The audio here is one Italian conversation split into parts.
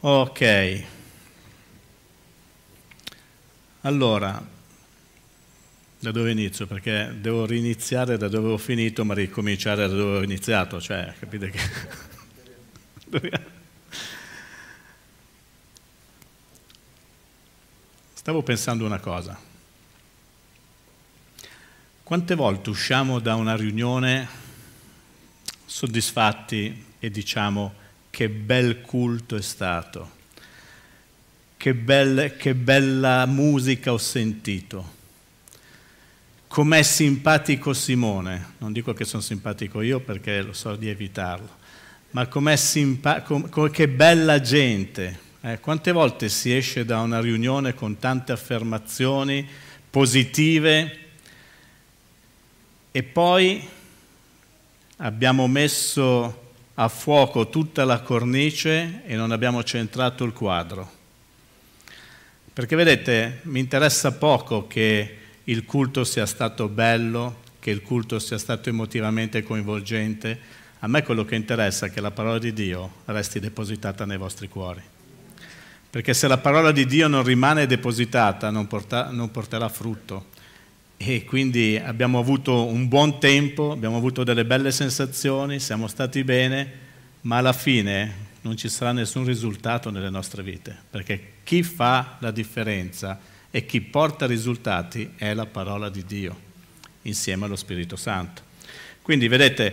Ok. Allora, da dove inizio? Perché devo riniziare da dove ho finito, ma ricominciare da dove ho iniziato, cioè, capite che... Stavo pensando una cosa. Quante volte usciamo da una riunione soddisfatti e diciamo che bel culto è stato, che, belle, che bella musica ho sentito, com'è simpatico Simone, non dico che sono simpatico io perché lo so di evitarlo, ma com'è simpa- com- che bella gente. Eh, quante volte si esce da una riunione con tante affermazioni positive e poi abbiamo messo a fuoco tutta la cornice e non abbiamo centrato il quadro. Perché vedete, mi interessa poco che il culto sia stato bello, che il culto sia stato emotivamente coinvolgente. A me quello che interessa è che la parola di Dio resti depositata nei vostri cuori. Perché se la parola di Dio non rimane depositata non, porta, non porterà frutto e quindi abbiamo avuto un buon tempo, abbiamo avuto delle belle sensazioni, siamo stati bene, ma alla fine non ci sarà nessun risultato nelle nostre vite, perché chi fa la differenza e chi porta risultati è la parola di Dio, insieme allo Spirito Santo. Quindi vedete,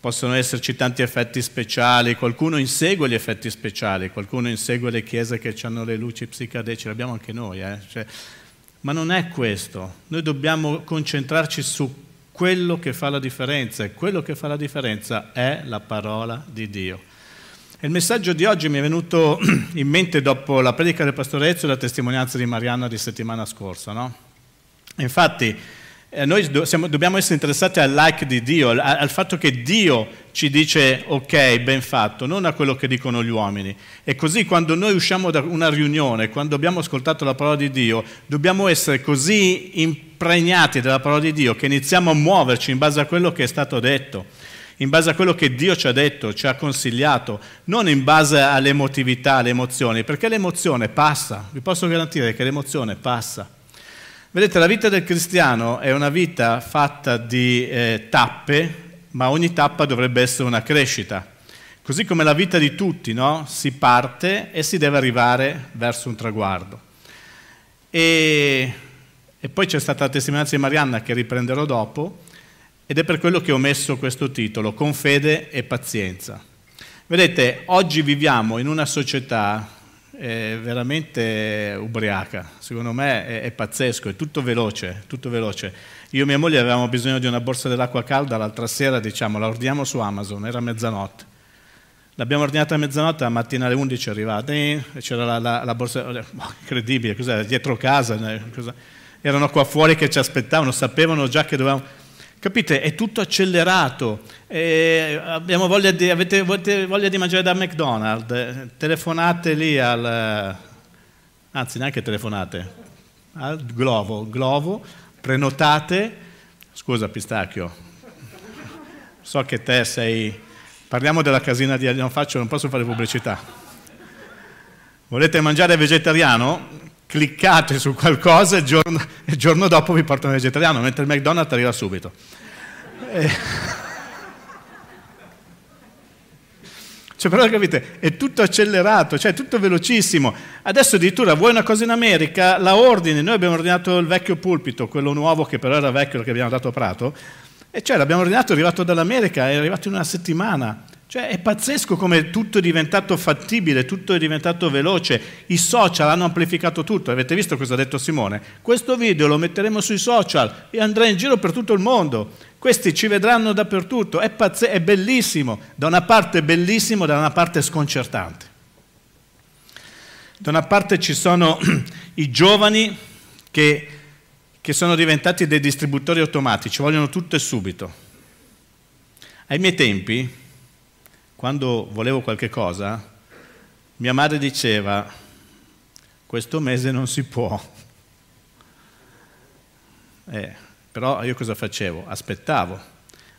possono esserci tanti effetti speciali, qualcuno insegue gli effetti speciali, qualcuno insegue le chiese che hanno le luci psicadeci, l'abbiamo anche noi, eh? cioè, ma non è questo. Noi dobbiamo concentrarci su quello che fa la differenza e quello che fa la differenza è la parola di Dio. Il messaggio di oggi mi è venuto in mente dopo la predica del pastore Ezio e la testimonianza di Marianna di settimana scorsa. No? Infatti, eh, noi siamo, dobbiamo essere interessati al like di Dio, al, al, fatto che Dio ci dice ok, ben fatto, non a quello che dicono gli uomini. E così quando noi usciamo da una riunione, quando abbiamo ascoltato la parola di Dio, dobbiamo essere così impregnati della parola di Dio che iniziamo a muoverci in base a quello che è stato detto, in base a quello che Dio ci ha detto, ci ha consigliato, non in base all'emotività, alle emozioni, perché l'emozione passa, vi posso garantire che l'emozione passa. Vedete, la vita del cristiano è una vita fatta di eh, tappe, ma ogni tappa dovrebbe essere una crescita. Così come la vita di tutti, no? Si parte e si deve arrivare verso un traguardo. E, e poi c'è stata la testimonianza di Marianna che riprenderò dopo, ed è per quello che ho messo questo titolo, Con fede e pazienza. Vedete, oggi viviamo in una società è veramente ubriaca, secondo me è, è, pazzesco, è tutto veloce, tutto veloce. Io e mia moglie avevamo bisogno di una borsa dell'acqua calda l'altra sera, diciamo, la ordiniamo su Amazon, era mezzanotte. L'abbiamo ordinata a mezzanotte, la mattina alle 11 è arrivata, e c'era la, la, la borsa, oh, incredibile, cos'era, dietro casa, cosa, erano qua fuori che ci aspettavano, sapevano già che dovevamo Capite? È tutto accelerato. Eh, voglia di, avete, avete voglia di mangiare da McDonald's? Telefonate lì al... Anzi, neanche telefonate. Al Glovo. Glovo, prenotate. Scusa, Pistacchio. So che te sei... Parliamo della casina di... Non faccio, non posso fare pubblicità. Volete mangiare vegetariano? Cliccate su qualcosa e il giorno, giorno dopo vi portano vegetariano, mentre il McDonald's arriva subito. E... Cioè, però capite, è tutto accelerato, cioè tutto velocissimo. Adesso addirittura vuoi una cosa in America, la ordini. Noi abbiamo ordinato il vecchio pulpito, quello nuovo che però era vecchio che abbiamo dato a Prato, e cioè l'abbiamo ordinato, è arrivato dall'America, è arrivato in una settimana. Cioè è pazzesco come tutto è diventato fattibile, tutto è diventato veloce, i social hanno amplificato tutto, avete visto cosa ha detto Simone? Questo video lo metteremo sui social e andrà in giro per tutto il mondo, questi ci vedranno dappertutto, è, pazz- è bellissimo, da una parte bellissimo, da una parte sconcertante. Da una parte ci sono i giovani che, che sono diventati dei distributori automatici, vogliono tutto e subito. Ai miei tempi quando volevo qualche cosa, mia madre diceva, questo mese non si può. Eh, però io cosa facevo? Aspettavo.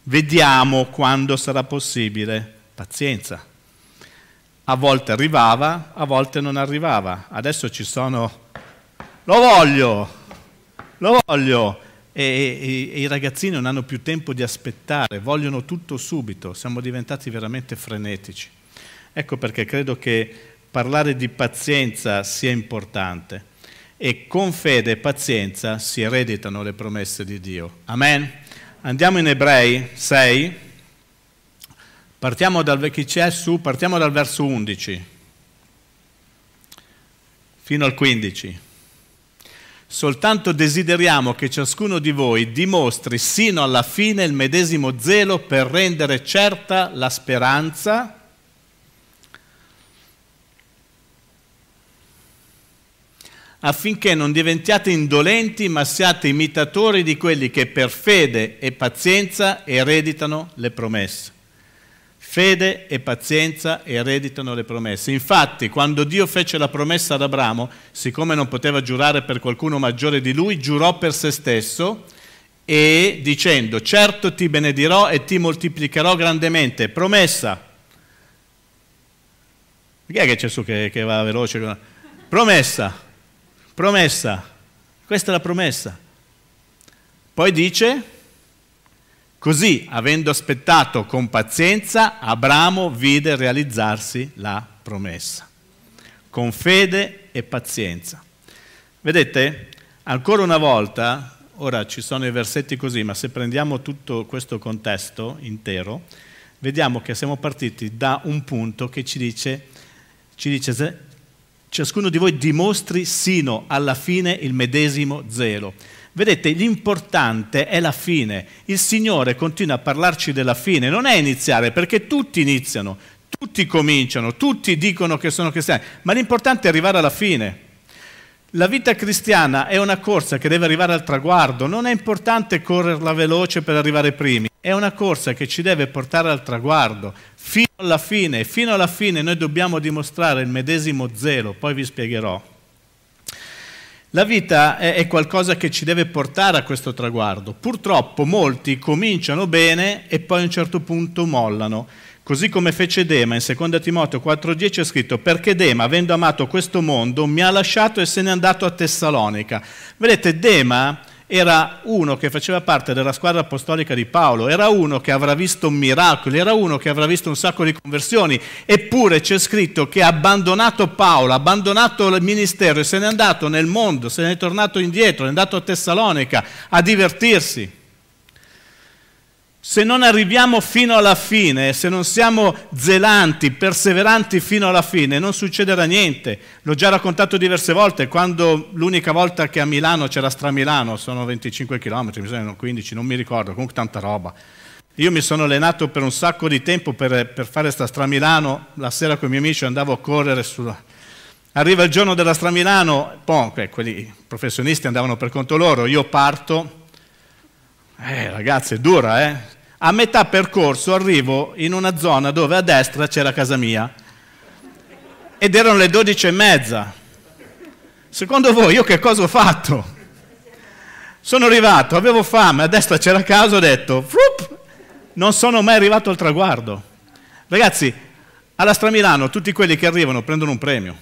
Vediamo quando sarà possibile. Pazienza. A volte arrivava, a volte non arrivava. Adesso ci sono... Lo voglio! Lo voglio! E, e, i ragazzini non hanno più tempo di aspettare, vogliono tutto subito, siamo diventati veramente frenetici. Ecco perché credo che parlare di pazienza sia importante e con fede e pazienza si ereditano le promesse di Dio. Amen. Andiamo in Ebrei 6, partiamo dal, chi c'è su, partiamo dal verso 11 fino al 15. Soltanto desideriamo che ciascuno di voi dimostri sino alla fine il medesimo zelo per rendere certa la speranza affinché non diventiate indolenti, ma siate imitatori di quelli che per fede e pazienza ereditano le promesse. Fede e pazienza ereditano le promesse. Infatti, quando Dio fece la promessa ad Abramo, siccome non poteva giurare per qualcuno maggiore di lui, giurò per se stesso e dicendo, certo ti benedirò e ti moltiplicherò grandemente. Promessa. Chi è che c'è su che, che va veloce? Promessa Promessa, questa è la promessa. Poi dice, così, avendo aspettato con pazienza, Abramo vide realizzarsi la promessa, con fede e pazienza. Vedete, ancora una volta, ora ci sono i versetti così, ma se prendiamo tutto questo contesto intero, vediamo che siamo partiti da un punto che ci dice, ci dice ciascuno di voi dimostri sino alla fine il medesimo zelo. Vedete, l'importante è la fine. Il Signore continua a parlarci della fine, non è iniziare, perché tutti iniziano, tutti cominciano, tutti dicono che sono cristiani, ma l'importante è arrivare alla fine. La vita cristiana è una corsa che deve arrivare al traguardo, non è importante correrla veloce per arrivare primi, è una corsa che ci deve portare al traguardo, fino alla fine, fino alla fine noi dobbiamo dimostrare il medesimo zelo, poi vi spiegherò. La vita è, è qualcosa che ci deve portare a questo traguardo. Purtroppo molti cominciano bene e poi a un certo punto mollano. Così come fece Dema in 2 Timoteo 4,10 è scritto perché Dema, avendo amato questo mondo, mi ha lasciato e se n'è andato a Tessalonica. Vedete, Dema era uno che faceva parte della squadra apostolica di Paolo, era uno che avrà visto miracoli, era uno che avrà visto un sacco di conversioni, eppure c'è scritto che ha abbandonato Paolo, ha abbandonato il ministero e se n'è andato nel mondo, se n'è tornato indietro, è andato a Tessalonica a divertirsi. Se non arriviamo fino alla fine, se non siamo zelanti, perseveranti fino alla fine, non succederà niente. L'ho già raccontato diverse volte, quando l'unica volta che a Milano c'era Stramilano, sono 25 km, mi sembrano 15, non mi ricordo, comunque tanta roba. Io mi sono allenato per un sacco di tempo per, per fare sta Stramilano, la sera con i miei amici andavo a correre sulla... Arriva il giorno della Stramilano, okay, quelli professionisti andavano per conto loro, io parto, eh ragazzi è dura eh, a metà percorso arrivo in una zona dove a destra c'era casa mia ed erano le dodici e mezza. Secondo voi io che cosa ho fatto? Sono arrivato, avevo fame, a destra c'era casa, ho detto, frup, non sono mai arrivato al traguardo. Ragazzi, alla Stramilano tutti quelli che arrivano prendono un premio.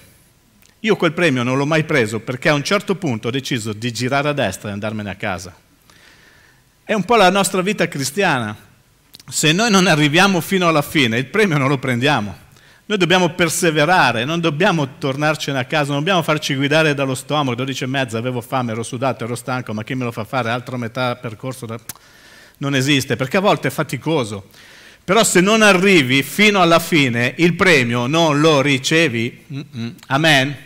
Io quel premio non l'ho mai preso perché a un certo punto ho deciso di girare a destra e andarmene a casa. È un po' la nostra vita cristiana. Se noi non arriviamo fino alla fine, il premio non lo prendiamo. Noi dobbiamo perseverare, non dobbiamo tornarcene a casa, non dobbiamo farci guidare dallo stomaco, 12 e mezza, avevo fame, ero sudato, ero stanco, ma chi me lo fa fare? Altra metà percorso? Da... Non esiste, perché a volte è faticoso. Però se non arrivi fino alla fine, il premio non lo ricevi. Mm-mm. Amen.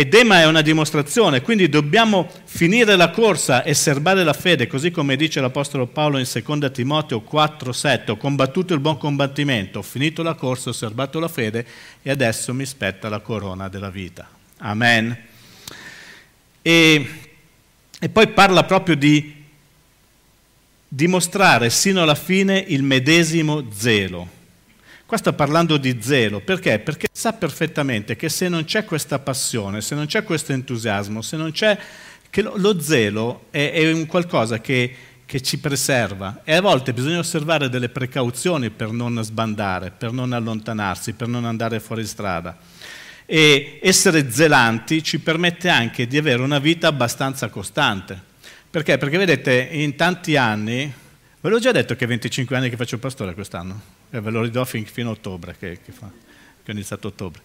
E Dema è una dimostrazione, quindi dobbiamo finire la corsa e serbare la fede, così come dice l'Apostolo Paolo in 2 Timoteo 4,7, ho combattuto il buon combattimento, ho finito la corsa, ho serbato la fede e adesso mi spetta la corona della vita. Amen. E, e poi parla proprio di dimostrare sino alla fine il medesimo zelo Qua sta parlando di zelo, perché? Perché sa perfettamente che se non c'è questa passione, se non c'è questo entusiasmo, se non c'è... che lo, lo zelo è, è un qualcosa che, che ci preserva e a volte bisogna osservare delle precauzioni per non sbandare, per non allontanarsi, per non andare fuori strada. E essere zelanti ci permette anche di avere una vita abbastanza costante. Perché? Perché vedete, in tanti anni, ve l'ho già detto che 25 anni che faccio pastore quest'anno, e ve lo ridò fin, fino a ottobre, che, che, fa, che ho iniziato ottobre.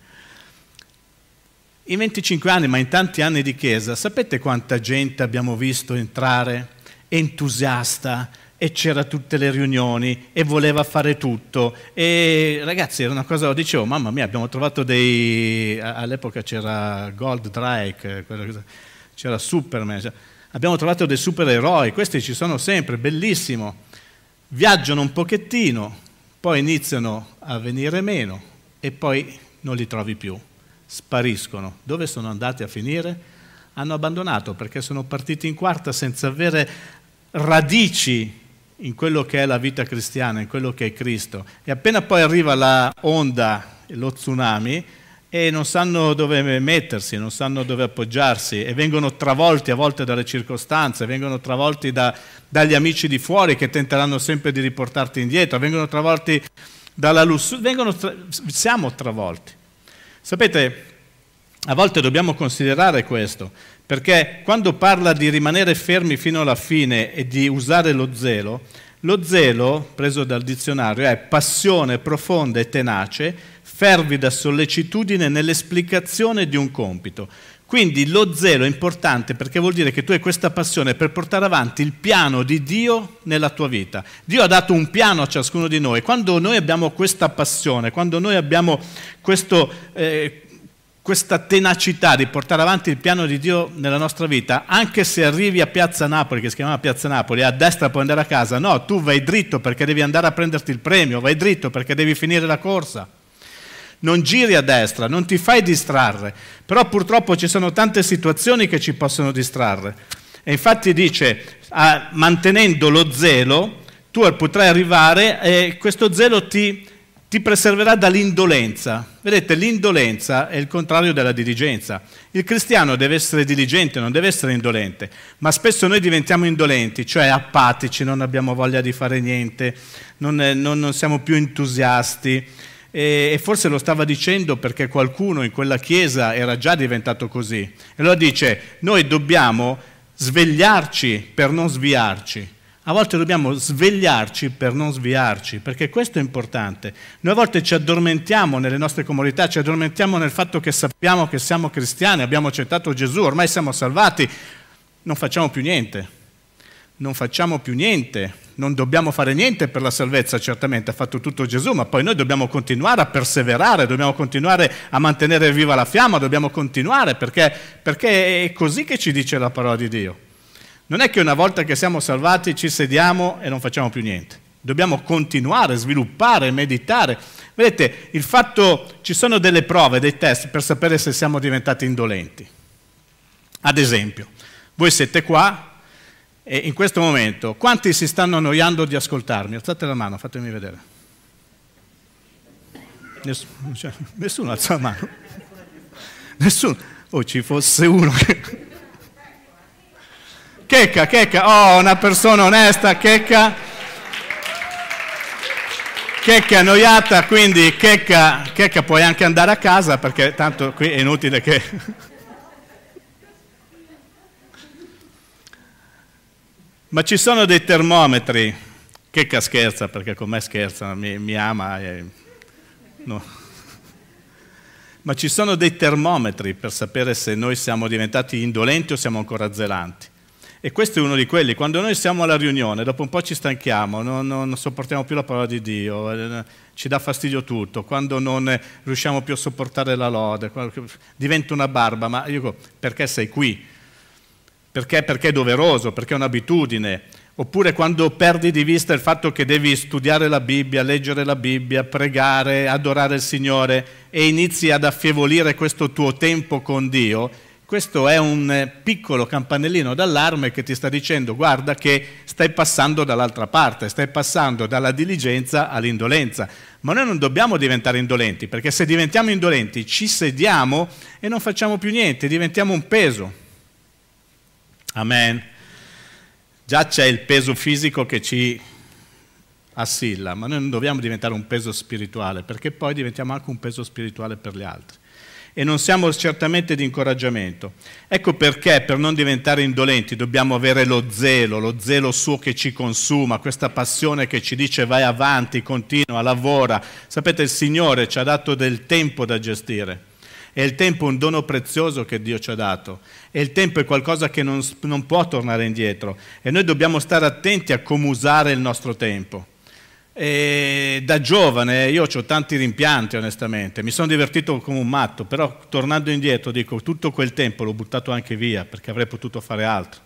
In 25 anni, ma in tanti anni di chiesa, sapete quanta gente abbiamo visto entrare entusiasta e c'era tutte le riunioni e voleva fare tutto e ragazzi era una cosa, dicevo mamma mia abbiamo trovato dei, all'epoca c'era Gold Drake, c'era Superman, abbiamo trovato dei supereroi, questi ci sono sempre, bellissimo, viaggiano un pochettino, poi iniziano a venire meno e poi non li trovi più spariscono. Dove sono andati a finire? Hanno abbandonato perché sono partiti in quarta senza avere radici in quello che è la vita cristiana, in quello che è Cristo. E appena poi arriva la onda, lo tsunami, e non sanno dove mettersi, non sanno dove appoggiarsi e vengono travolti a volte dalle circostanze, vengono travolti da, dagli amici di fuori che tenteranno sempre di riportarti indietro, vengono travolti dalla lussuria, tra, siamo travolti. Sapete, a volte dobbiamo considerare questo, perché quando parla di rimanere fermi fino alla fine e di usare lo zelo, lo zelo, preso dal dizionario, è passione profonda e tenace, fervida sollecitudine nell'esplicazione di un compito. Quindi lo zelo è importante perché vuol dire che tu hai questa passione per portare avanti il piano di Dio nella tua vita. Dio ha dato un piano a ciascuno di noi. Quando noi abbiamo questa passione, quando noi abbiamo questo, eh, questa tenacità di portare avanti il piano di Dio nella nostra vita, anche se arrivi a Piazza Napoli, che si chiama Piazza Napoli, a destra puoi andare a casa, no, tu vai dritto perché devi andare a prenderti il premio, vai dritto perché devi finire la corsa non giri a destra, non ti fai distrarre, però purtroppo ci sono tante situazioni che ci possono distrarre. E infatti dice, ah, mantenendo lo zelo, tu potrai arrivare e questo zelo ti, ti preserverà dall'indolenza. Vedete, l'indolenza è il contrario della diligenza. Il cristiano deve essere diligente, non deve essere indolente, ma spesso noi diventiamo indolenti, cioè apatici, non abbiamo voglia di fare niente, non, non, non siamo più entusiasti e forse lo stava dicendo perché qualcuno in quella chiesa era già diventato così. E allora dice, noi dobbiamo svegliarci per non sviarci. A volte dobbiamo svegliarci per non sviarci, perché questo è importante. Noi a volte ci addormentiamo nelle nostre comunità, ci addormentiamo nel fatto che sappiamo che siamo cristiani, abbiamo accettato Gesù, ormai siamo salvati, non facciamo più niente. Non facciamo più niente non dobbiamo fare niente per la salvezza, certamente ha fatto tutto Gesù, ma poi noi dobbiamo continuare a perseverare, dobbiamo continuare a mantenere viva la fiamma, dobbiamo continuare perché, perché è così che ci dice la parola di Dio. Non è che una volta che siamo salvati ci sediamo e non facciamo più niente. Dobbiamo continuare, sviluppare, meditare. Vedete, il fatto, ci sono delle prove, dei test per sapere se siamo diventati indolenti. Ad esempio, voi siete qua, e in questo momento, quanti si stanno annoiando di ascoltarmi? Alzate la mano, fatemi vedere. Nessuno, cioè, nessuno alza la mano. Nessuno. Oh, ci fosse uno che... Checca, checca, oh, una persona onesta, checca. Checca annoiata, quindi checca, checca puoi anche andare a casa perché tanto qui è inutile che... Ma ci sono dei termometri, che scherza perché con me scherza, mi, mi ama. E... No. Ma ci sono dei termometri per sapere se noi siamo diventati indolenti o siamo ancora zelanti. E questo è uno di quelli. Quando noi siamo alla riunione, dopo un po' ci stanchiamo, non, non, sopportiamo più la parola di Dio, eh, ci dà fastidio tutto. Quando non riusciamo più a sopportare la lode, diventa una barba. Ma io dico, perché sei qui? Perché? Perché è doveroso, perché è un'abitudine. Oppure quando perdi di vista il fatto che devi studiare la Bibbia, leggere la Bibbia, pregare, adorare il Signore e inizi ad affievolire questo tuo tempo con Dio, questo è un piccolo campanellino d'allarme che ti sta dicendo guarda che stai passando dall'altra parte, stai passando dalla diligenza all'indolenza. Ma noi non dobbiamo diventare indolenti, perché se diventiamo indolenti ci sediamo e non facciamo più niente, diventiamo un peso. Amen. Già c'è il peso fisico che ci assilla, ma noi non dobbiamo diventare un peso spirituale, perché poi diventiamo anche un peso spirituale per gli altri. E non siamo certamente di incoraggiamento. Ecco perché per non diventare indolenti dobbiamo avere lo zelo, lo zelo suo che ci consuma, questa passione che ci dice vai avanti, continua, lavora. Sapete, il Signore ci ha dato del tempo da gestire. E il tempo è un dono prezioso che Dio ci ha dato. E il tempo è qualcosa che non, non può tornare indietro. E noi dobbiamo stare attenti a come usare il nostro tempo. E da giovane io ho tanti rimpianti onestamente, mi sono divertito come un matto, però tornando indietro dico tutto quel tempo l'ho buttato anche via perché avrei potuto fare altro.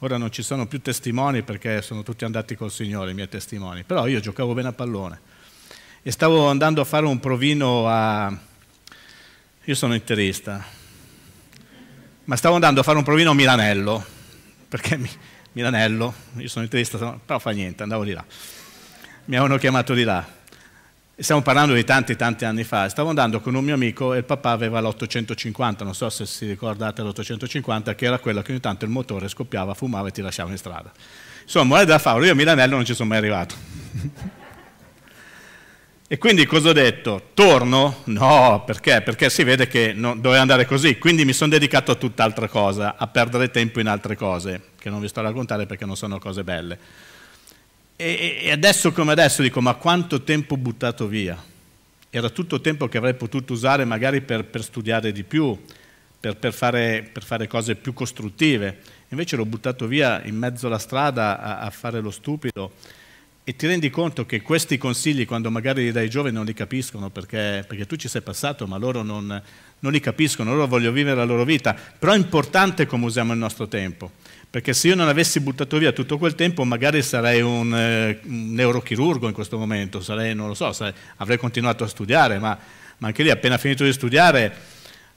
Ora non ci sono più testimoni perché sono tutti andati col Signore i miei testimoni, però io giocavo bene a pallone e stavo andando a fare un provino a... Io sono interista, ma stavo andando a fare un provino a Milanello perché mi Milanello, io sono interista, però fa niente, andavo di là. Mi avevano chiamato di là. Stiamo parlando di tanti, tanti anni fa. Stavo andando con un mio amico e il papà aveva l'850, non so se si ricordate l'850, che era quella che ogni tanto il motore scoppiava, fumava e ti lasciava in strada. Insomma, è da fare, io a Milanello non ci sono mai arrivato. E quindi cosa ho detto? Torno? No, perché? Perché si vede che non, doveva andare così, quindi mi sono dedicato a tutt'altra cosa, a perdere tempo in altre cose, che non vi sto a raccontare perché non sono cose belle. E, e adesso come adesso dico, ma quanto tempo buttato via? Era tutto tempo che avrei potuto usare magari per, per studiare di più, per, per, fare, per, fare, cose più costruttive. Invece l'ho buttato via in mezzo alla strada a, a fare lo stupido e ti rendi conto che questi consigli, quando magari li dai giovani, non li capiscono perché, perché tu ci sei passato, ma loro non, non, li capiscono, loro vogliono vivere la loro vita. Però è importante come usiamo il nostro tempo, perché se io non avessi buttato via tutto quel tempo, magari sarei un, eh, un neurochirurgo in questo momento, sarei, non lo so, sarei, avrei continuato a studiare, ma, ma anche lì appena finito di studiare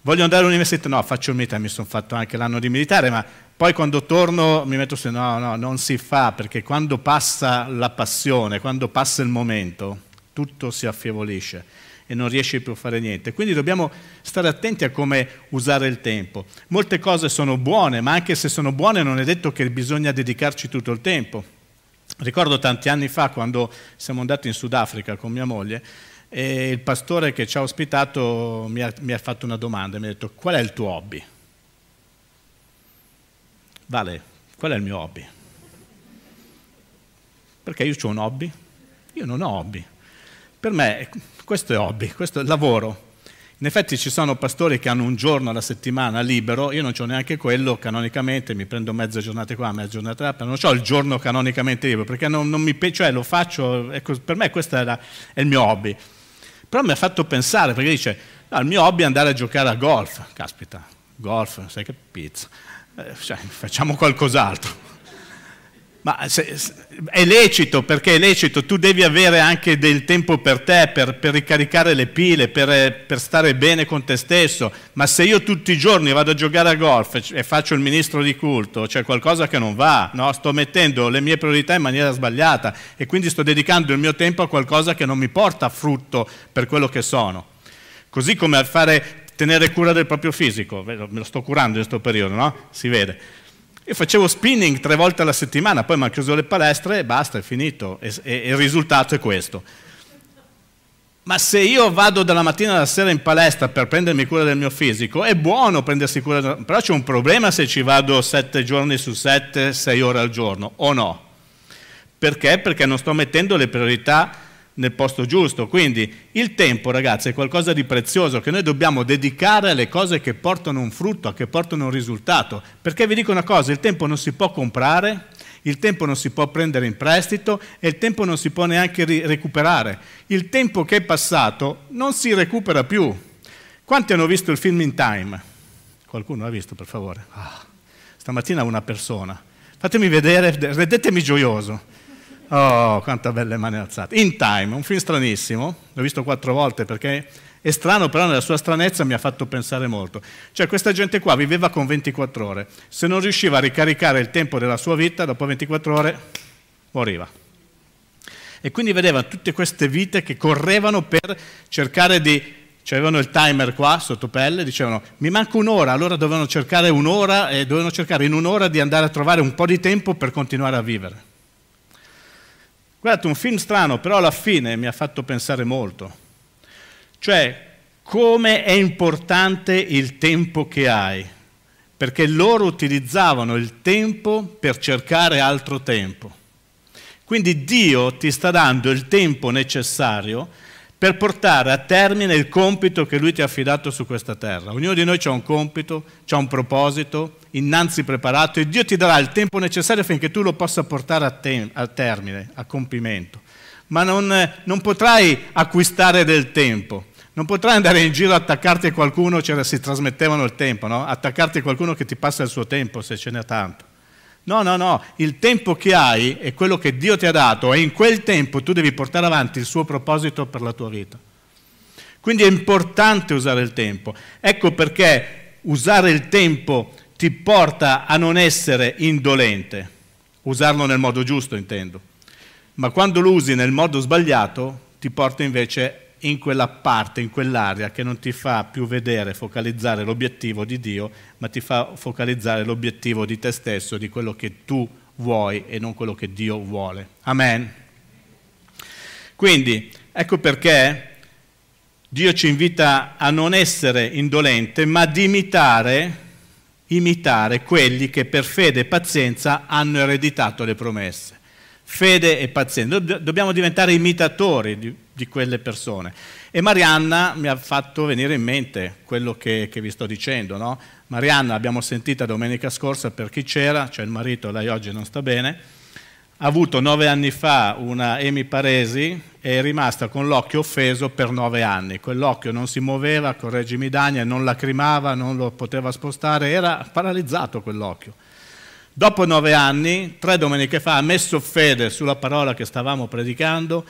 Voglio andare all'università? No, faccio il militare, mi sono fatto anche l'anno di militare, ma poi quando torno mi metto su, no, no, non si fa, perché quando passa la passione, quando passa il momento, tutto si affievolisce e non riesci più a fare niente. Quindi dobbiamo stare attenti a come usare il tempo. Molte cose sono buone, ma anche se sono buone non è detto che bisogna dedicarci tutto il tempo. Ricordo tanti anni fa quando siamo andati in Sudafrica con mia moglie, e il pastore che ci ha ospitato mi ha, mi ha fatto una domanda, mi ha detto qual è il tuo hobby? Vale, qual è il mio hobby? Perché io ho un hobby? Io non ho hobby. Per me questo è hobby, questo è lavoro. In effetti ci sono pastori che hanno un giorno alla settimana libero, io non ho neanche quello canonicamente, mi prendo mezza giornata qua, mezza giornata là, non ho il giorno canonicamente libero, perché non, non mi, cioè lo faccio, ecco, per me questo la, è il mio hobby. Però mi ha fatto pensare, perché dice, no, il mio hobby è andare a giocare a golf. Caspita, golf, sai che pizza. Eh, cioè, facciamo qualcos'altro. Ma se, è lecito, perché è lecito, tu devi avere anche del tempo per te, per, per ricaricare le pile, per, per, stare bene con te stesso, ma se io tutti i giorni vado a giocare a golf e, faccio il ministro di culto, c'è qualcosa che non va, no? sto mettendo le mie priorità in maniera sbagliata e quindi sto dedicando il mio tempo a qualcosa che non mi porta a frutto per quello che sono. Così come al fare, tenere cura del proprio fisico, me lo sto curando in questo periodo, no? Si vede io facevo spinning tre volte alla settimana, poi mi hanno chiuso le palestre e basta, è finito. E, e, il risultato è questo. Ma se io vado dalla mattina alla sera in palestra per prendermi cura del mio fisico, è buono prendersi cura, del... però c'è un problema se ci vado sette giorni su sette, sei ore al giorno, o no? Perché? Perché non sto mettendo le priorità nel posto giusto. Quindi il tempo, ragazzi, è qualcosa di prezioso che noi dobbiamo dedicare alle cose che portano un frutto, che portano un risultato. Perché vi dico una cosa, il tempo non si può comprare, il tempo non si può prendere in prestito e il tempo non si può neanche ri- recuperare. Il tempo che è passato non si recupera più. Quanti hanno visto il film In Time? Qualcuno l'ha visto, per favore? Ah, stamattina una persona. Fatemi vedere, rendetemi gioioso. Oh, quanta belle mani alzate. In Time, un film stranissimo, l'ho visto quattro volte perché è strano, però nella sua stranezza mi ha fatto pensare molto. Cioè questa gente qua viveva con 24 ore, se non riusciva a ricaricare il tempo della sua vita, dopo 24 ore moriva. E quindi vedeva tutte queste vite che correvano per cercare di C'avevano il timer qua sotto pelle, dicevano mi manca un'ora, allora dovevano cercare un'ora e dovevano cercare in un'ora di andare a trovare un po' di tempo per continuare a vivere. Guardate, un film strano, però alla fine mi ha fatto pensare molto. Cioè, come è importante il tempo che hai, perché loro utilizzavano il tempo per cercare altro tempo. Quindi Dio ti sta dando il tempo necessario per portare a termine il compito che Lui ti ha affidato su questa terra. Ognuno di noi ha un compito, ha un proposito, innanzi preparato e Dio ti darà il tempo necessario affinché tu lo possa portare a, te- a termine, a compimento. Ma non, non, potrai acquistare del tempo, non potrai andare in giro a attaccarti a qualcuno, cioè si trasmettevano il tempo, no? attaccarti a qualcuno che ti passa il suo tempo se ce n'è tanto. No, no, no, il tempo che hai è quello che Dio ti ha dato e in quel tempo tu devi portare avanti il suo proposito per la tua vita. Quindi è importante usare il tempo. Ecco perché usare il tempo ti porta a non essere indolente, usarlo nel modo giusto intendo, ma quando lo usi nel modo sbagliato ti porta invece in quella parte, in quell'area che non ti fa più vedere, focalizzare l'obiettivo di Dio, ma ti fa focalizzare l'obiettivo di te stesso, di quello che tu vuoi e non quello che Dio vuole. Amen. Quindi, ecco perché Dio ci invita a non essere indolente, ma ad imitare, imitare quelli che per fede e pazienza hanno ereditato le promesse. Fede e pazienza. Dobbiamo diventare imitatori di, di quelle persone. E Marianna mi ha fatto venire in mente quello che, che vi sto dicendo. No? Marianna l'abbiamo sentita domenica scorsa per chi c'era, cioè il marito, lei oggi non sta bene, ha avuto nove anni fa una emiparesi e è rimasta con l'occhio offeso per nove anni. Quell'occhio non si muoveva, correggimi Daniel, non lacrimava, non lo poteva spostare, era paralizzato quell'occhio. Dopo nove anni, tre domeniche fa, ha messo fede sulla parola che stavamo predicando,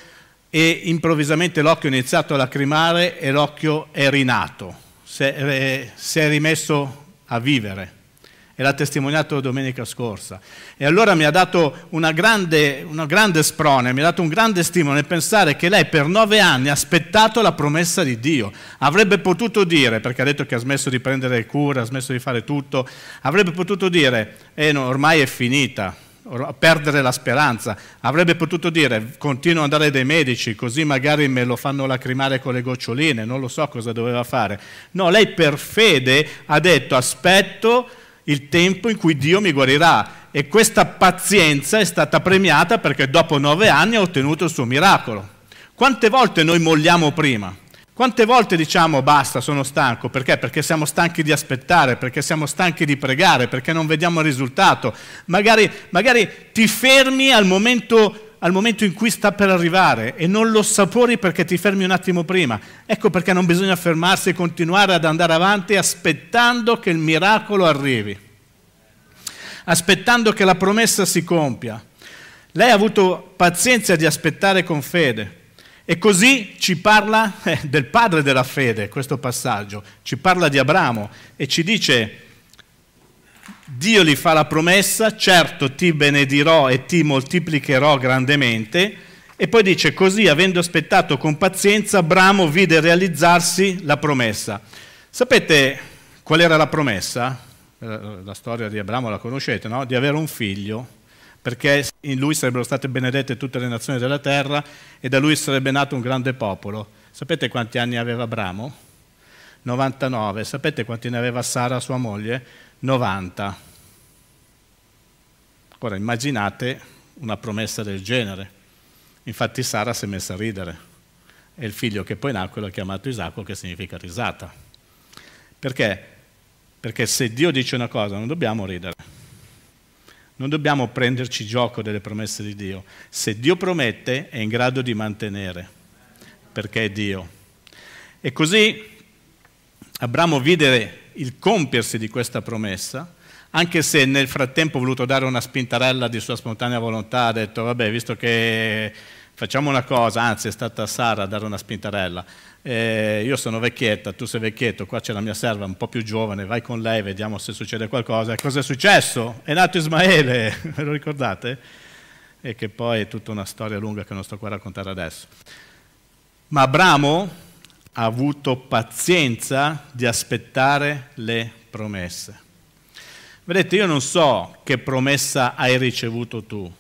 e improvvisamente l'occhio ha iniziato a lacrimare e l'occhio è rinato, è, si è rimesso a vivere. E l'ha testimoniato domenica scorsa. E allora mi ha dato una grande, una grande sprone, mi ha dato un grande stimolo nel pensare che lei per nove anni ha aspettato la promessa di Dio. Avrebbe potuto dire, perché ha detto che ha smesso di prendere cura, ha smesso di fare tutto, avrebbe potuto dire, eh no, ormai è finita, perdere la speranza. Avrebbe potuto dire continuo ad andare dai medici così magari me lo fanno lacrimare con le goccioline, non lo so cosa doveva fare. No, lei per fede ha detto aspetto il tempo in cui Dio mi guarirà e questa pazienza è stata premiata perché dopo nove anni ha ottenuto il suo miracolo. Quante volte noi molliamo prima? Quante volte diciamo basta, sono stanco? Perché? Perché siamo stanchi di aspettare, perché siamo stanchi di pregare, perché non vediamo il risultato. Magari, magari ti fermi al momento, al momento in cui sta per arrivare e non lo sapori perché ti fermi un attimo prima. Ecco perché non bisogna fermarsi e continuare ad andare avanti aspettando che il miracolo arrivi, aspettando che la promessa si compia. Lei ha avuto pazienza di aspettare con fede. E così ci parla eh, del padre della fede, questo passaggio, ci parla di Abramo e ci dice, Dio gli fa la promessa, certo ti benedirò e ti moltiplicherò grandemente, e poi dice, così avendo aspettato con pazienza, Abramo vide realizzarsi la promessa. Sapete qual era la promessa? Eh, la storia di Abramo la conoscete, no? Di avere un figlio perché in lui sarebbero state benedette tutte le nazioni della terra e da lui sarebbe nato un grande popolo. Sapete quanti anni aveva Abramo? 99. Sapete quanti ne aveva Sara, sua moglie? 90. Ora immaginate una promessa del genere. Infatti Sara si è messa a ridere e il figlio che poi nacque l'ha chiamato Isacco che significa risata. Perché? Perché se Dio dice una cosa non dobbiamo ridere non dobbiamo prenderci gioco delle promesse di Dio. Se Dio promette è in grado di mantenere, perché è Dio. E così Abramo vide il compiersi di questa promessa, anche se nel frattempo ha voluto dare una spintarella di sua spontanea volontà, ha detto vabbè, visto che facciamo una cosa, anzi è stata Sara a dare una spintarella, eh, io sono vecchietta, tu sei vecchietto, qua c'è la mia serva un po' più giovane, vai con lei, vediamo se succede qualcosa. E cosa è successo? È nato Ismaele, ve lo ricordate? E che poi è tutta una storia lunga che non sto qua a raccontare adesso. Ma Abramo ha avuto pazienza di aspettare le promesse. Vedete, io non so che promessa hai ricevuto tu,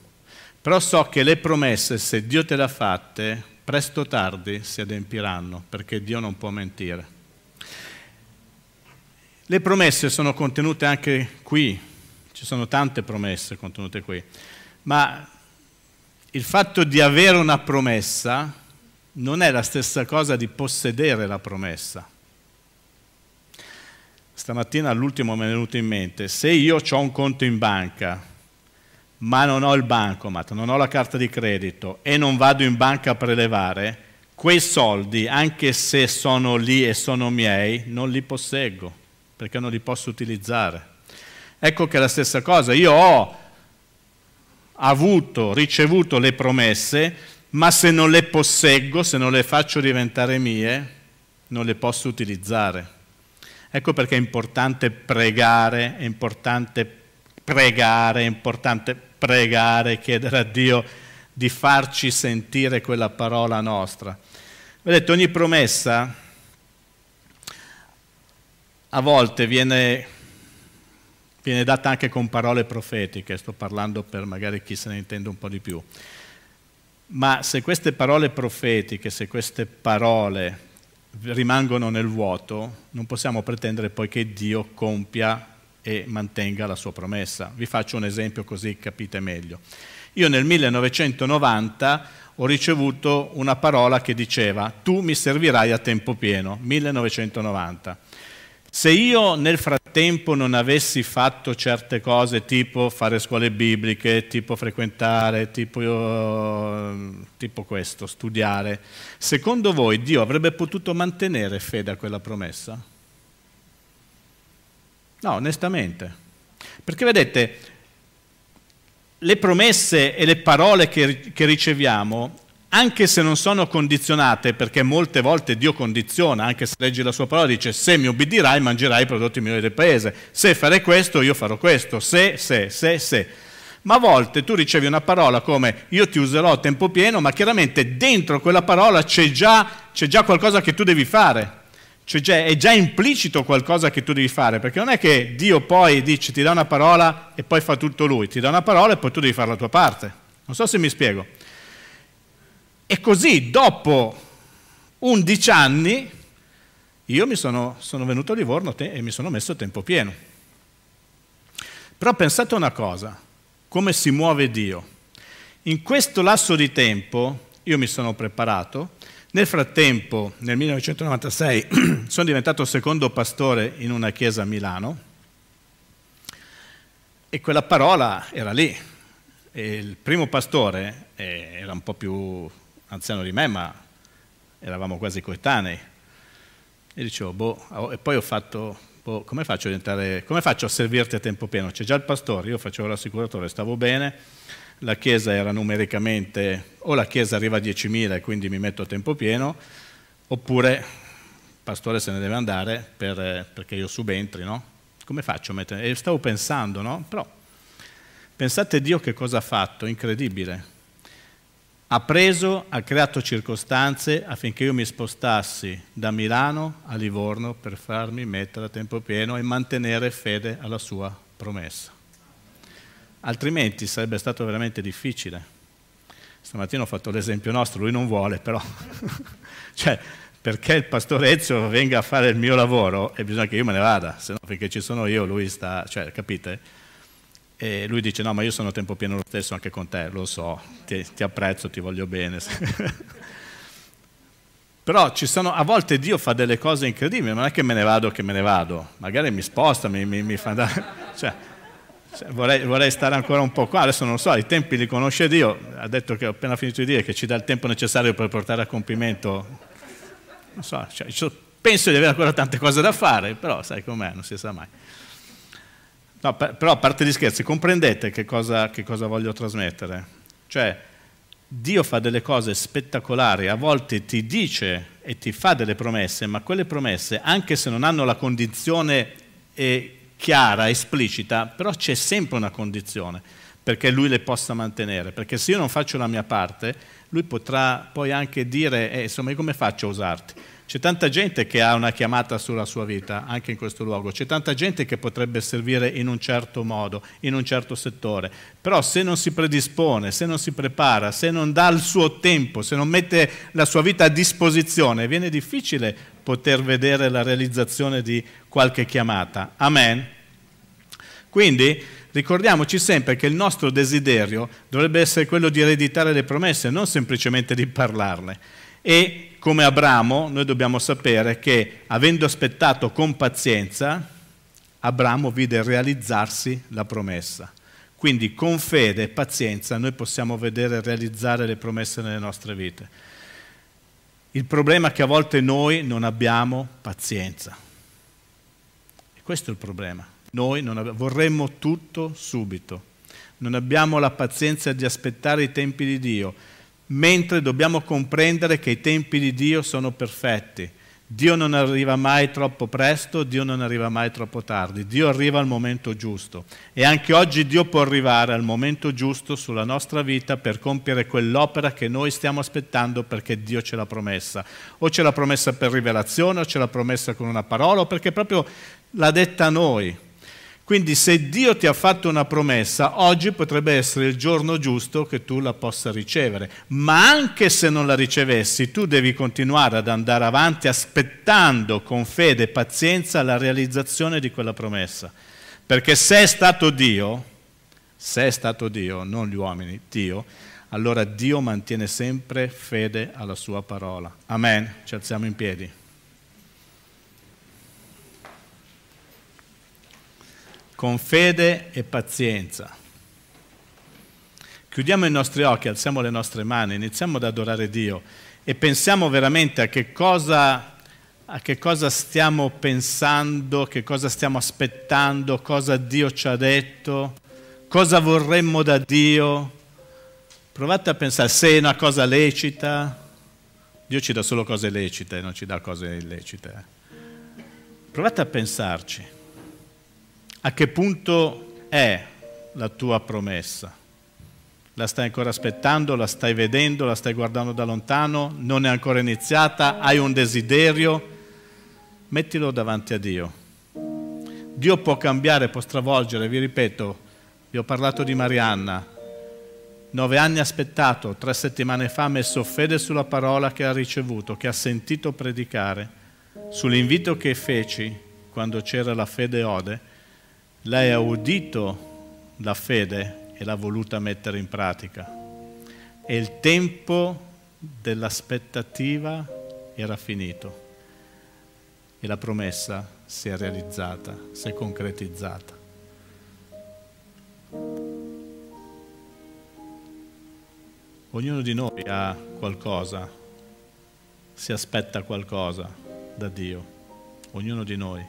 però so che le promesse, se Dio te le ha fatte, presto o tardi si adempiranno, perché Dio non può mentire. Le promesse sono contenute anche qui, ci sono tante promesse contenute qui, ma il fatto di avere una promessa non è la stessa cosa di possedere la promessa. Stamattina all'ultimo mi è venuto in mente, se io ho un conto in banca, ma non ho il bancomat, non ho la carta di credito e non vado in banca a prelevare, quei soldi, anche se sono lì e sono miei, non li posseggo, perché non li posso utilizzare. Ecco che è la stessa cosa, io ho avuto, ricevuto le promesse, ma se non le posseggo, se non le faccio diventare mie, non le posso utilizzare. Ecco perché è importante pregare, è importante pregare, è importante pregare, chiedere a Dio di farci sentire quella parola nostra. Vedete, ogni promessa a volte viene, viene data anche con parole profetiche, sto parlando per magari chi se ne intende un po' di più. Ma se queste parole profetiche, se queste parole rimangono nel vuoto, non possiamo pretendere poi che Dio compia e mantenga la sua promessa. Vi faccio un esempio così capite meglio. Io nel 1990 ho ricevuto una parola che diceva tu mi servirai a tempo pieno, 1990. Se io nel frattempo non avessi fatto certe cose tipo fare scuole bibliche, tipo frequentare, tipo, tipo questo, studiare, secondo voi Dio avrebbe potuto mantenere fede a quella promessa? No, onestamente. Perché vedete, le promesse e le parole che, che riceviamo anche se non sono condizionate, perché molte volte Dio condiziona, anche se leggi la sua parola, dice se mi obbedirai mangerai i prodotti migliori del paese, se farei questo io farò questo, se, se, se, se. Ma a volte tu ricevi una parola come io ti userò a tempo pieno, ma chiaramente dentro quella parola c'è già, c'è già qualcosa che tu devi fare, già, è già implicito qualcosa che tu devi fare, perché non è che Dio poi dice ti dà una parola e poi fa tutto lui, ti dà una parola e poi tu devi fare la tua parte. Non so se mi spiego. E così dopo 11 anni io mi sono, sono venuto a Livorno e mi sono messo a tempo pieno. Però pensate una cosa, come si muove Dio. In questo lasso di tempo io mi sono preparato, nel frattempo nel 1996 sono diventato secondo pastore in una chiesa a Milano e quella parola era lì. E il primo pastore eh, era un po' più anziano di me, ma eravamo quasi coetanei. E dicevo, boh, e poi ho fatto, boh, come faccio come faccio a servirti a tempo pieno? C'è già il pastore, io facevo l'assicuratore, stavo bene, la chiesa era numericamente, o la chiesa arriva a 10.000 e quindi mi metto a tempo pieno, oppure il pastore se ne deve andare per, perché io subentri, no? Come faccio a mettere? E stavo pensando, no? Però pensate Dio che cosa ha fatto, incredibile ha preso, ha creato circostanze affinché io mi spostassi da Milano a Livorno per farmi mettere a tempo pieno e mantenere fede alla sua promessa. Altrimenti sarebbe stato veramente difficile. Stamattina ho fatto l'esempio nostro, lui non vuole, però. cioè, perché il pastore Ezio venga a fare il mio lavoro e bisogna che io me ne vada, se no finché ci sono io lui sta, cioè, capite? E lui dice, no, ma io sono a tempo pieno lo stesso anche con te, lo so, ti, ti apprezzo, ti voglio bene. Però sono, a volte Dio fa delle cose incredibili, non è che me ne vado che me ne vado, magari mi sposta, mi, mi, mi fa andare... Cioè, cioè, vorrei, vorrei, stare ancora un po' qua, adesso non lo so, i tempi li conosce Dio, ha detto che ho appena finito di dire che ci dà il tempo necessario per portare a compimento, non so, cioè, penso di avere ancora tante cose da fare, però sai com'è, non si sa mai. No, però a parte gli scherzi, comprendete che cosa, che cosa voglio trasmettere? Cioè, Dio fa delle cose spettacolari, a volte ti dice e ti fa delle promesse, ma quelle promesse, anche se non hanno la condizione eh, chiara, esplicita, però c'è sempre una condizione perché lui le possa mantenere, perché se io non faccio la mia parte, lui potrà poi anche dire, eh, insomma, come faccio a usarti? C'è tanta gente che ha una chiamata sulla sua vita, anche in questo luogo. C'è tanta gente che potrebbe servire in un certo modo, in un certo settore. Però se non si predispone, se non si prepara, se non dà il suo tempo, se non mette la sua vita a disposizione, viene difficile poter vedere la realizzazione di qualche chiamata. Amen. Quindi ricordiamoci sempre che il nostro desiderio dovrebbe essere quello di ereditare le promesse, non semplicemente di parlarle. E come Abramo, noi dobbiamo sapere che avendo aspettato con pazienza, Abramo vide realizzarsi la promessa. Quindi con fede e pazienza noi possiamo vedere realizzare le promesse nelle nostre vite. Il problema è che a volte noi non abbiamo pazienza. E questo è il problema. Noi abbiamo, vorremmo tutto subito. Non abbiamo la pazienza di aspettare i tempi di Dio mentre dobbiamo comprendere che i tempi di Dio sono perfetti. Dio non arriva mai troppo presto, Dio non arriva mai troppo tardi, Dio arriva al momento giusto e anche oggi Dio può arrivare al momento giusto sulla nostra vita per compiere quell'opera che noi stiamo aspettando perché Dio ce l'ha promessa. O ce l'ha promessa per rivelazione, o ce l'ha promessa con una parola, o perché proprio l'ha detta a noi. Quindi se Dio ti ha fatto una promessa, oggi potrebbe essere il giorno giusto che tu la possa ricevere. Ma anche se non la ricevessi, tu devi continuare ad andare avanti aspettando con fede e pazienza la realizzazione di quella promessa. Perché se è stato Dio, se è stato Dio, non gli uomini, Dio, allora Dio mantiene sempre fede alla sua parola. Amen. Ci alziamo in piedi. Con fede e pazienza. Chiudiamo i nostri occhi, alziamo le nostre mani, iniziamo ad adorare Dio e pensiamo veramente a che cosa, a che cosa stiamo pensando, che cosa stiamo aspettando, cosa Dio ci ha detto, cosa vorremmo da Dio. Provate a pensare se è una cosa lecita. Dio ci dà solo cose lecite, non ci dà cose illecite. Eh. Provate a pensarci. A che punto è la tua promessa? La stai ancora aspettando, la stai vedendo, la stai guardando da lontano, non è ancora iniziata, hai un desiderio? Mettilo davanti a Dio. Dio può cambiare, può stravolgere, vi ripeto, vi ho parlato di Marianna, nove anni aspettato, tre settimane fa ha messo fede sulla parola che ha ricevuto, che ha sentito predicare, sull'invito che feci quando c'era la fede ode, lei ha udito la fede e l'ha voluta mettere in pratica. E il tempo dell'aspettativa era finito e la promessa si è realizzata, si è concretizzata. Ognuno di noi ha qualcosa, si aspetta qualcosa da Dio, ognuno di noi.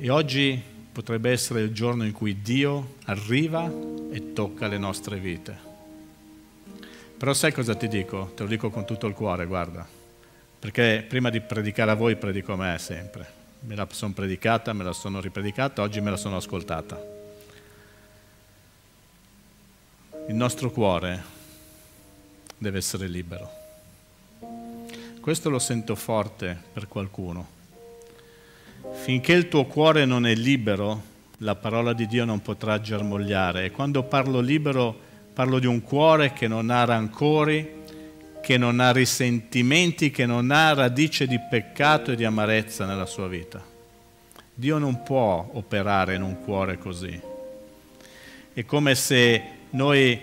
E oggi potrebbe essere il giorno in cui Dio arriva e tocca le nostre vite. Però sai cosa ti dico? Te lo dico con tutto il cuore, guarda. Perché prima di predicare a voi predico a me sempre. Me la sono predicata, me la sono ripredicata, oggi me la sono ascoltata. Il nostro cuore deve essere libero. Questo lo sento forte per qualcuno Finché il tuo cuore non è libero, la parola di Dio non potrà germogliare. E quando parlo libero, parlo di un cuore che non ha rancori, che non ha risentimenti, che non ha radice di peccato e di amarezza nella sua vita. Dio non può operare in un cuore così. È come se noi,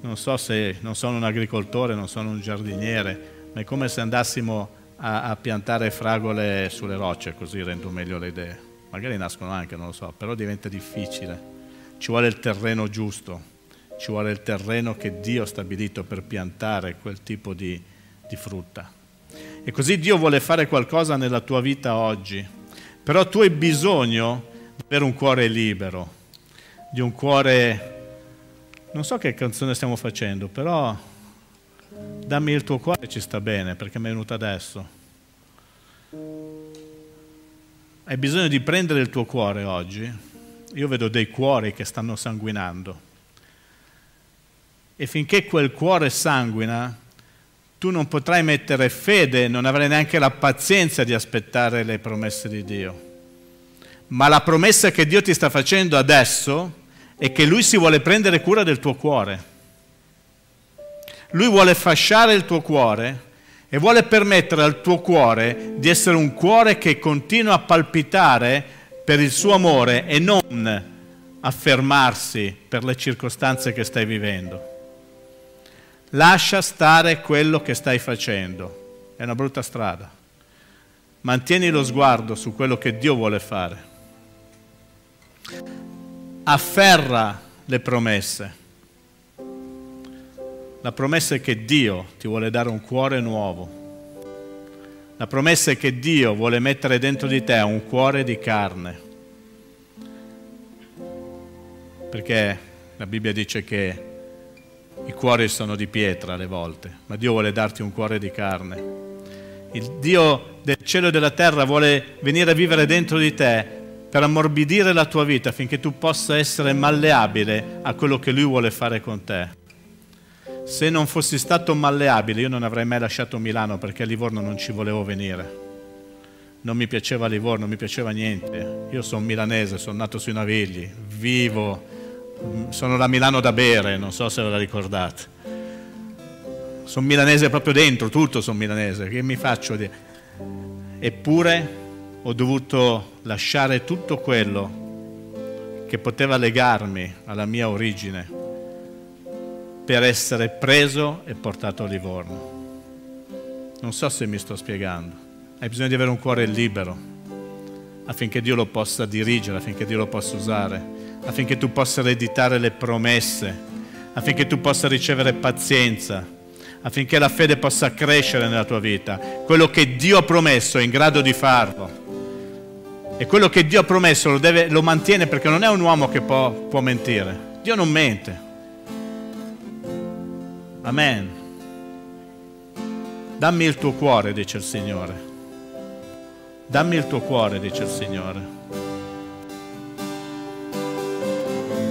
non so se non sono un agricoltore, non sono un giardiniere, ma è come se andassimo a, a piantare fragole sulle rocce, così rendo meglio le idee. Magari nascono anche, non lo so, però diventa difficile. Ci vuole il terreno giusto, ci vuole il terreno che Dio ha stabilito per piantare quel tipo di, di frutta. E così Dio vuole fare qualcosa nella tua vita oggi, però tu hai bisogno di avere un cuore libero, di un cuore... Non so che canzone stiamo facendo, però dammi il tuo cuore ci sta bene perché mi è venuto adesso. Hai bisogno di prendere il tuo cuore oggi. Io vedo dei cuori che stanno sanguinando. E finché quel cuore sanguina, tu non potrai mettere fede, non avrai neanche la pazienza di aspettare le promesse di Dio. Ma la promessa che Dio ti sta facendo adesso è che Lui si vuole prendere cura del tuo cuore. Lui vuole fasciare il tuo cuore e vuole permettere al tuo cuore di essere un cuore che continua a palpitare per il suo amore e non a fermarsi per le circostanze che stai vivendo. Lascia stare quello che stai facendo. È una brutta strada. Mantieni lo sguardo su quello che Dio vuole fare. Afferra le promesse. La promessa è che Dio ti vuole dare un cuore nuovo. La promessa è che Dio vuole mettere dentro di te un cuore di carne. Perché la Bibbia dice che i cuori sono di pietra alle volte, ma Dio vuole darti un cuore di carne. Il Dio del cielo e della terra vuole venire a vivere dentro di te per ammorbidire la tua vita affinché tu possa essere malleabile a quello che Lui vuole fare con te. Se non fossi stato malleabile io non avrei mai lasciato Milano perché a Livorno non ci volevo venire. Non mi piaceva Livorno, non mi piaceva niente. Io sono milanese, sono nato sui Navigli, vivo sono da Milano da bere, non so se ve la ricordate. Sono milanese proprio dentro, tutto sono milanese, che mi faccio dire? Eppure ho dovuto lasciare tutto quello che poteva legarmi alla mia origine per essere preso e portato a Livorno. Non so se mi sto spiegando. Hai bisogno di avere un cuore libero affinché Dio lo possa dirigere, affinché Dio lo possa usare affinché tu possa ereditare le promesse, affinché tu possa ricevere pazienza, affinché la fede possa crescere nella tua vita. Quello che Dio ha promesso è in grado di farlo. E quello che Dio ha promesso lo, deve, lo mantiene perché non è un uomo che può, può mentire. Dio non mente. Amen. Dammi il tuo cuore, dice il Signore. Dammi il tuo cuore, dice il Signore.